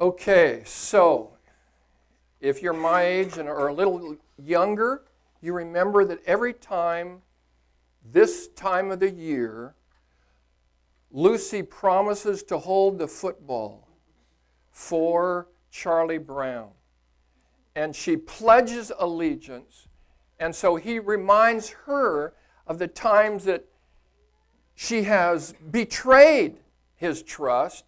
Okay, so if you're my age and or a little younger, you remember that every time this time of the year, Lucy promises to hold the football for Charlie Brown. And she pledges allegiance. And so he reminds her of the times that she has betrayed his trust,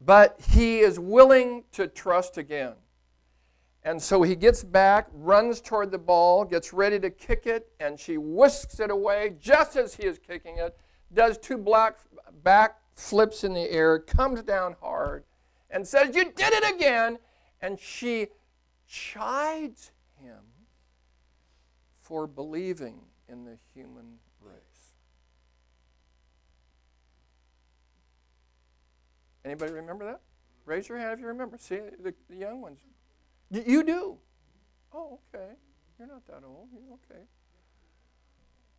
but he is willing to trust again. And so he gets back, runs toward the ball, gets ready to kick it, and she whisks it away just as he is kicking it, does two black back flips in the air, comes down hard, and says, You did it again. And she chides him for believing in the human race. Anybody remember that? Raise your hand if you remember. See, the, the young ones. You do? Oh, okay. You're not that old. You're okay.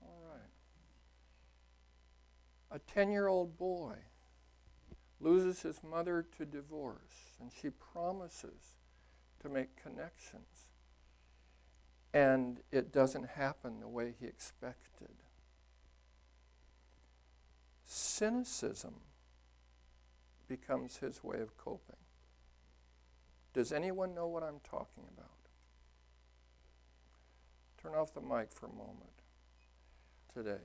All right. A 10 year old boy loses his mother to divorce, and she promises to make connections. And it doesn't happen the way he expected. Cynicism becomes his way of coping. Does anyone know what I'm talking about? Turn off the mic for a moment today.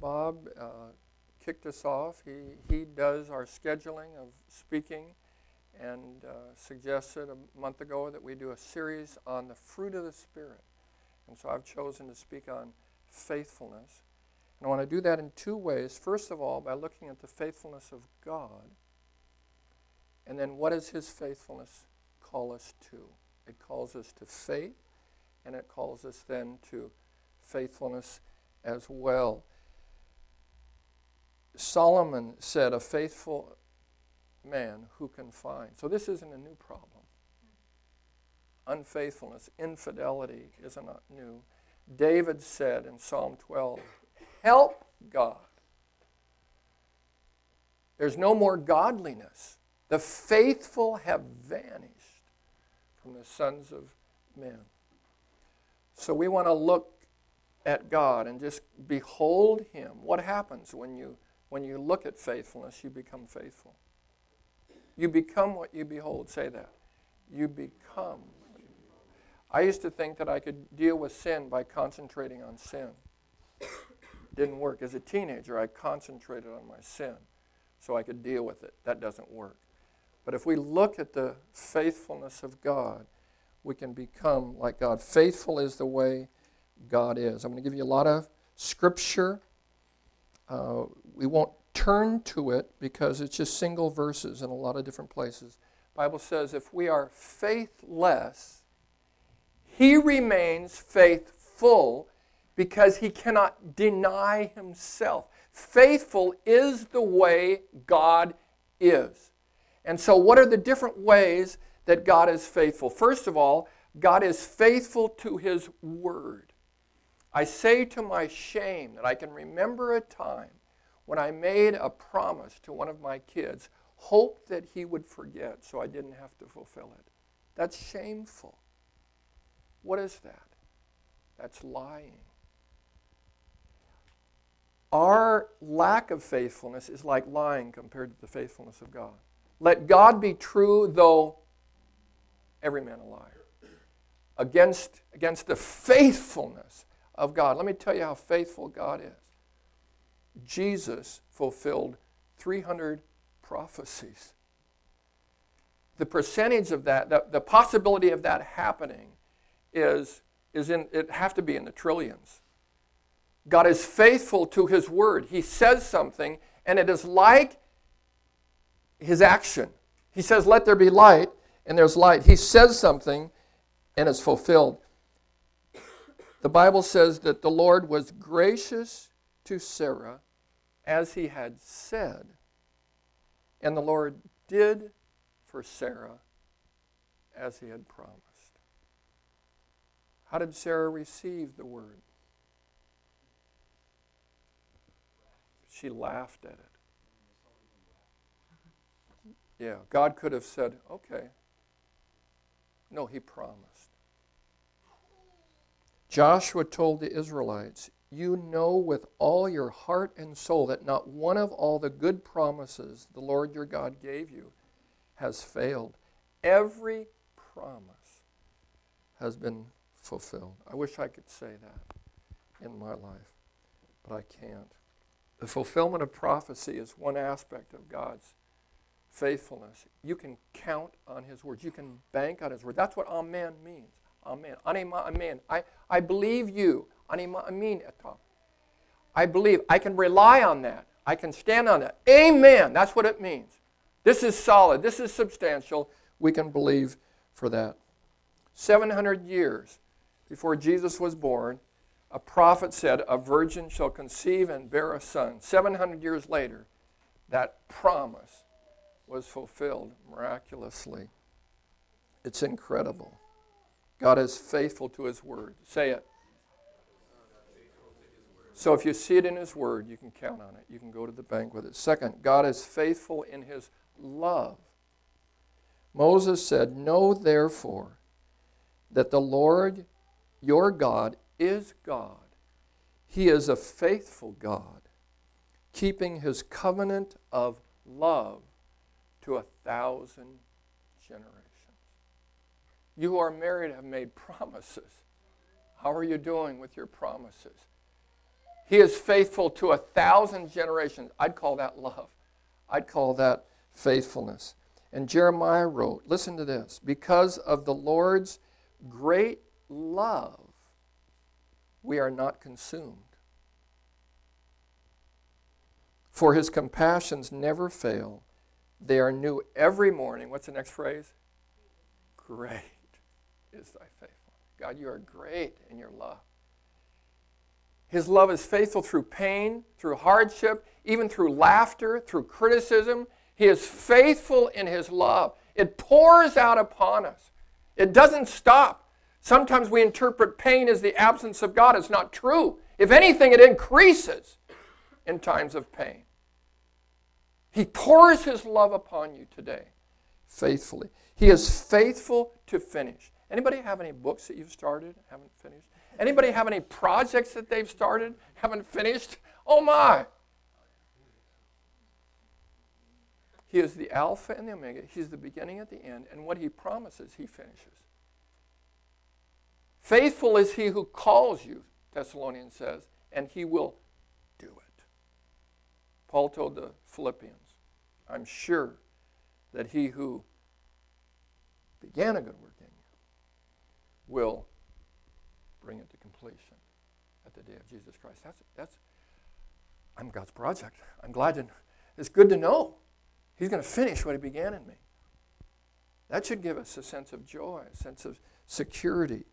Bob uh, kicked us off. He, he does our scheduling of speaking and uh, suggested a month ago that we do a series on the fruit of the Spirit. And so I've chosen to speak on faithfulness. And I want to do that in two ways. First of all, by looking at the faithfulness of God. And then what does his faithfulness call us to? It calls us to faith, and it calls us then to faithfulness as well. Solomon said, A faithful man who can find. So this isn't a new problem. Unfaithfulness, infidelity isn't new. David said in Psalm 12, Help God. There's no more godliness. The faithful have vanished from the sons of men. So we want to look at God and just behold Him. What happens when you when you look at faithfulness? You become faithful. You become what you behold. Say that. You become. I used to think that I could deal with sin by concentrating on sin. Didn't work. As a teenager, I concentrated on my sin so I could deal with it. That doesn't work. But if we look at the faithfulness of God, we can become like God. Faithful is the way God is. I'm going to give you a lot of scripture. Uh, we won't turn to it because it's just single verses in a lot of different places. Bible says if we are faithless, he remains faithful because he cannot deny himself. Faithful is the way God is. And so, what are the different ways that God is faithful? First of all, God is faithful to his word. I say to my shame that I can remember a time when I made a promise to one of my kids, hoped that he would forget so I didn't have to fulfill it. That's shameful. What is that? That's lying. Our lack of faithfulness is like lying compared to the faithfulness of God. Let God be true, though every man a liar. Against, against the faithfulness of God. Let me tell you how faithful God is. Jesus fulfilled 300 prophecies. The percentage of that, the, the possibility of that happening is, is in, it have to be in the trillions. God is faithful to his word. He says something, and it is like his action. He says, Let there be light, and there's light. He says something, and it's fulfilled. The Bible says that the Lord was gracious to Sarah as he had said. And the Lord did for Sarah as he had promised. How did Sarah receive the word? She laughed at it. Yeah, God could have said, okay. No, he promised. Joshua told the Israelites, You know with all your heart and soul that not one of all the good promises the Lord your God gave you has failed. Every promise has been fulfilled. I wish I could say that in my life, but I can't. The fulfillment of prophecy is one aspect of God's faithfulness. You can count on His words. You can bank on His word. That's what Amen means. Amen. Anima amen. I, I believe you. Anima amen I believe. I can rely on that. I can stand on that. Amen. That's what it means. This is solid. This is substantial. We can believe for that. 700 years before Jesus was born, a prophet said, A virgin shall conceive and bear a son. 700 years later, that promise was fulfilled miraculously. It's incredible. God is faithful to His word. Say it. So if you see it in His word, you can count on it. You can go to the bank with it. Second, God is faithful in His love. Moses said, Know therefore that the Lord your God is God. He is a faithful God, keeping his covenant of love to a thousand generations. You who are married have made promises. How are you doing with your promises? He is faithful to a thousand generations. I'd call that love. I'd call that faithfulness. And Jeremiah wrote, listen to this, because of the Lord's great love, we are not consumed. For his compassions never fail. They are new every morning. What's the next phrase? Great is thy faithfulness. God, you are great in your love. His love is faithful through pain, through hardship, even through laughter, through criticism. He is faithful in his love. It pours out upon us. It doesn't stop. Sometimes we interpret pain as the absence of God. It's not true. If anything, it increases in times of pain. He pours his love upon you today faithfully. He is faithful to finish. Anybody have any books that you've started, haven't finished? Anybody have any projects that they've started, haven't finished? Oh my. He is the Alpha and the Omega. He's the beginning and the end. And what he promises, he finishes. Faithful is he who calls you, Thessalonians says, and he will do it. Paul told the Philippians, I'm sure that he who began a good work in you will bring it to completion at the day of Jesus Christ. That's, that's I'm God's project. I'm glad to, it's good to know He's going to finish what He began in me. That should give us a sense of joy, a sense of security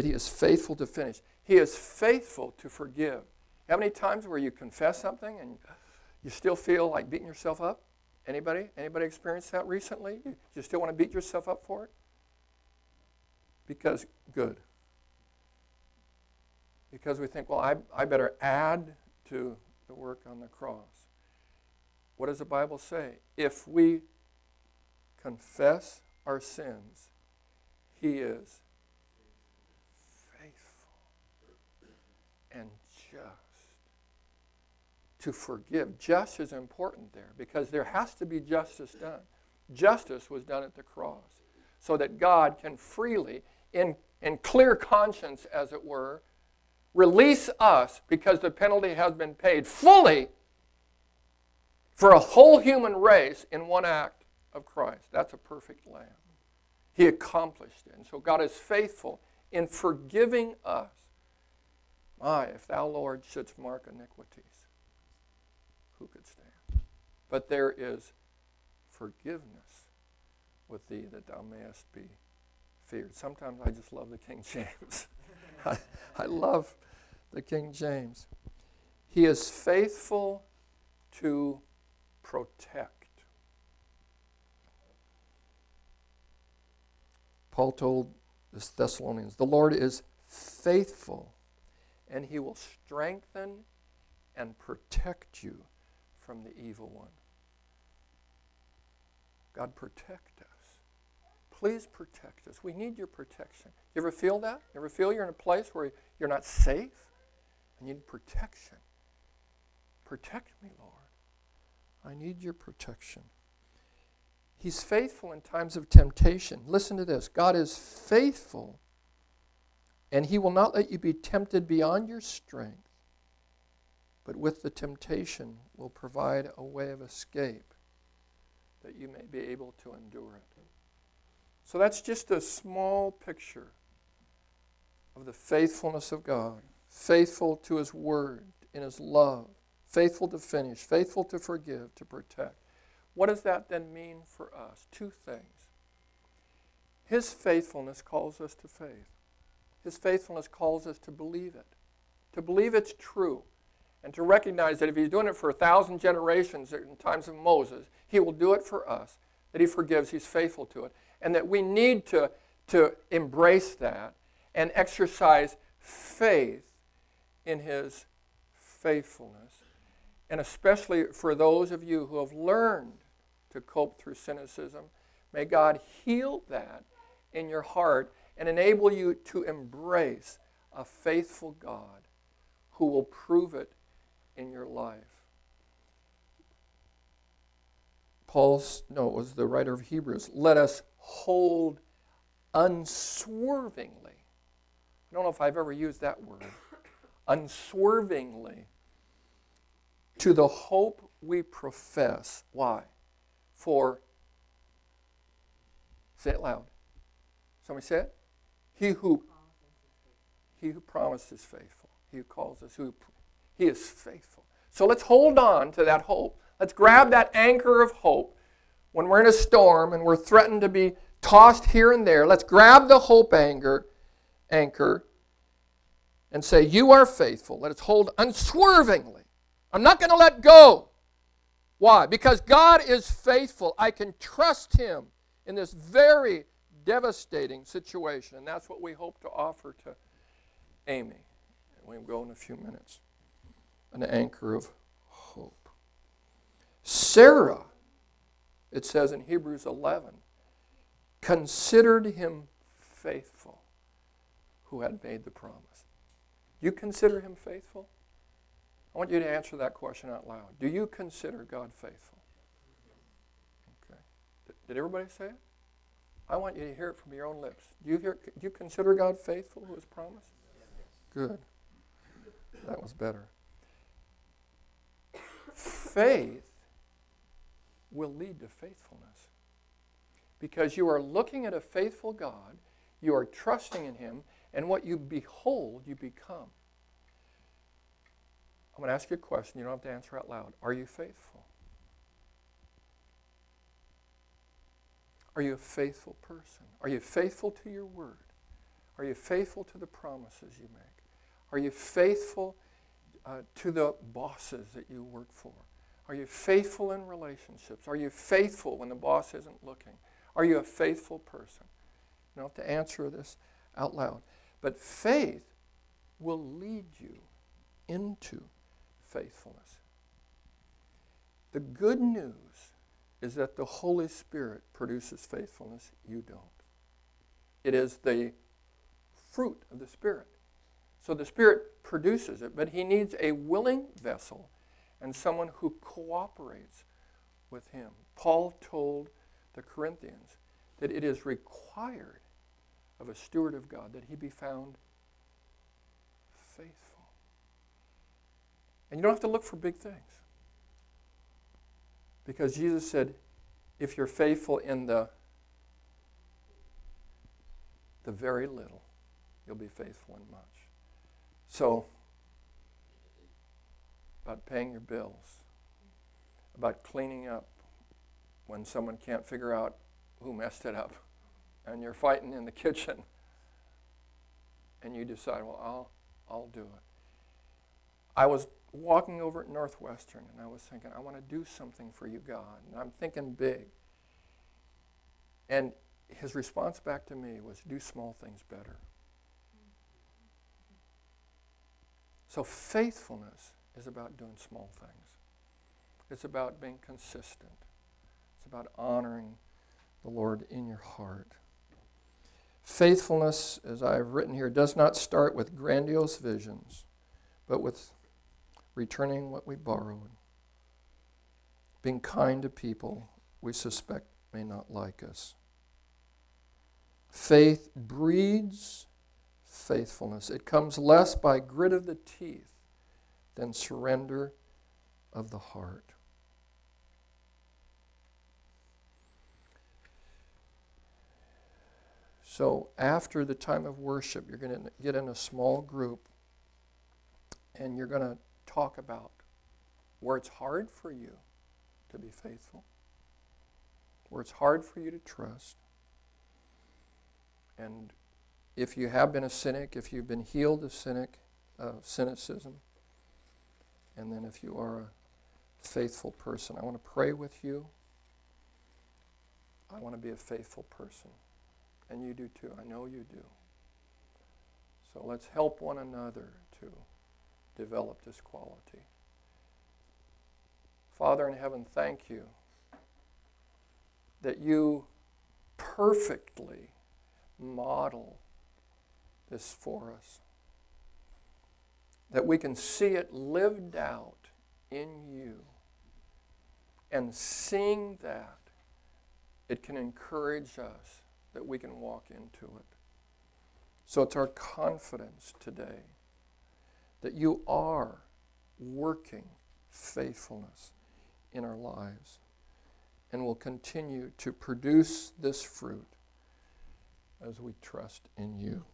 that He is faithful to finish. He is faithful to forgive. How many times where you confess something and you still feel like beating yourself up? Anybody? Anybody experienced that recently? You, you still want to beat yourself up for it? Because good. Because we think, well, I, I better add to the work on the cross. What does the Bible say? If we confess our sins, He is faithful and just to forgive. Just is important there because there has to be justice done. Justice was done at the cross so that God can freely, in, in clear conscience, as it were, release us because the penalty has been paid fully for a whole human race in one act of Christ. That's a perfect lamb. He accomplished it. And so God is faithful in forgiving us. My, if thou, Lord, shouldst mark iniquities, who could stand? But there is forgiveness with thee that thou mayest be feared. Sometimes I just love the King James. I, I love the King James. He is faithful to protect. Paul told the Thessalonians, The Lord is faithful, and he will strengthen and protect you from the evil one. God, protect us. Please protect us. We need your protection. You ever feel that? You ever feel you're in a place where you're not safe you need protection? Protect me, Lord. I need your protection. He's faithful in times of temptation. Listen to this God is faithful, and He will not let you be tempted beyond your strength, but with the temptation will provide a way of escape that you may be able to endure it. So that's just a small picture of the faithfulness of God, faithful to His word, in His love, faithful to finish, faithful to forgive, to protect. What does that then mean for us? Two things. His faithfulness calls us to faith. His faithfulness calls us to believe it, to believe it's true, and to recognize that if He's doing it for a thousand generations in times of Moses, He will do it for us, that He forgives, He's faithful to it, and that we need to, to embrace that and exercise faith in His faithfulness. And especially for those of you who have learned to cope through cynicism, may God heal that in your heart and enable you to embrace a faithful God who will prove it in your life. Paul's, no, it was the writer of Hebrews, let us hold unswervingly. I don't know if I've ever used that word. unswervingly to the hope we profess. Why? For, say it loud. Somebody say it. He who, he who promised is faithful. He who calls us, who he is faithful. So let's hold on to that hope. Let's grab that anchor of hope when we're in a storm and we're threatened to be tossed here and there. Let's grab the hope anchor, anchor and say, You are faithful. Let us hold unswervingly I'm not going to let go. Why? Because God is faithful. I can trust Him in this very devastating situation. And that's what we hope to offer to Amy. We'll go in a few minutes. An anchor of hope. Sarah, it says in Hebrews 11, considered him faithful who had made the promise. You consider him faithful? I want you to answer that question out loud. Do you consider God faithful? Okay. Did everybody say it? I want you to hear it from your own lips. Do you, hear, do you consider God faithful who has promised? Good. That was better. Faith will lead to faithfulness. Because you are looking at a faithful God, you are trusting in Him, and what you behold, you become. I'm going to ask you a question. You don't have to answer out loud. Are you faithful? Are you a faithful person? Are you faithful to your word? Are you faithful to the promises you make? Are you faithful uh, to the bosses that you work for? Are you faithful in relationships? Are you faithful when the boss isn't looking? Are you a faithful person? You don't have to answer this out loud. But faith will lead you into faithfulness. The good news is that the Holy Spirit produces faithfulness, you don't. It is the fruit of the Spirit. So the Spirit produces it, but He needs a willing vessel and someone who cooperates with Him. Paul told the Corinthians that it is required of a steward of God that he be found faithful. And you don't have to look for big things. Because Jesus said, if you're faithful in the the very little, you'll be faithful in much. So, about paying your bills, about cleaning up when someone can't figure out who messed it up, and you're fighting in the kitchen, and you decide, well, I'll, I'll do it. I was walking over at Northwestern and I was thinking, I want to do something for you, God. And I'm thinking big. And his response back to me was, do small things better. So faithfulness is about doing small things. It's about being consistent. It's about honoring the Lord in your heart. Faithfulness, as I've written here, does not start with grandiose visions, but with returning what we borrowed, being kind to people we suspect may not like us. Faith breeds faithfulness. It comes less by grit of the teeth than surrender of the heart. So, after the time of worship, you're going to get in a small group and you're going to talk about where it's hard for you to be faithful, where it's hard for you to trust. And if you have been a cynic, if you've been healed of cynic, uh, cynicism, and then if you are a faithful person, I want to pray with you. I want to be a faithful person. And you do too. I know you do. So let's help one another to develop this quality. Father in heaven, thank you that you perfectly model this for us. That we can see it lived out in you. And seeing that, it can encourage us that we can walk into it. So it's our confidence today that you are working faithfulness in our lives and will continue to produce this fruit as we trust in you.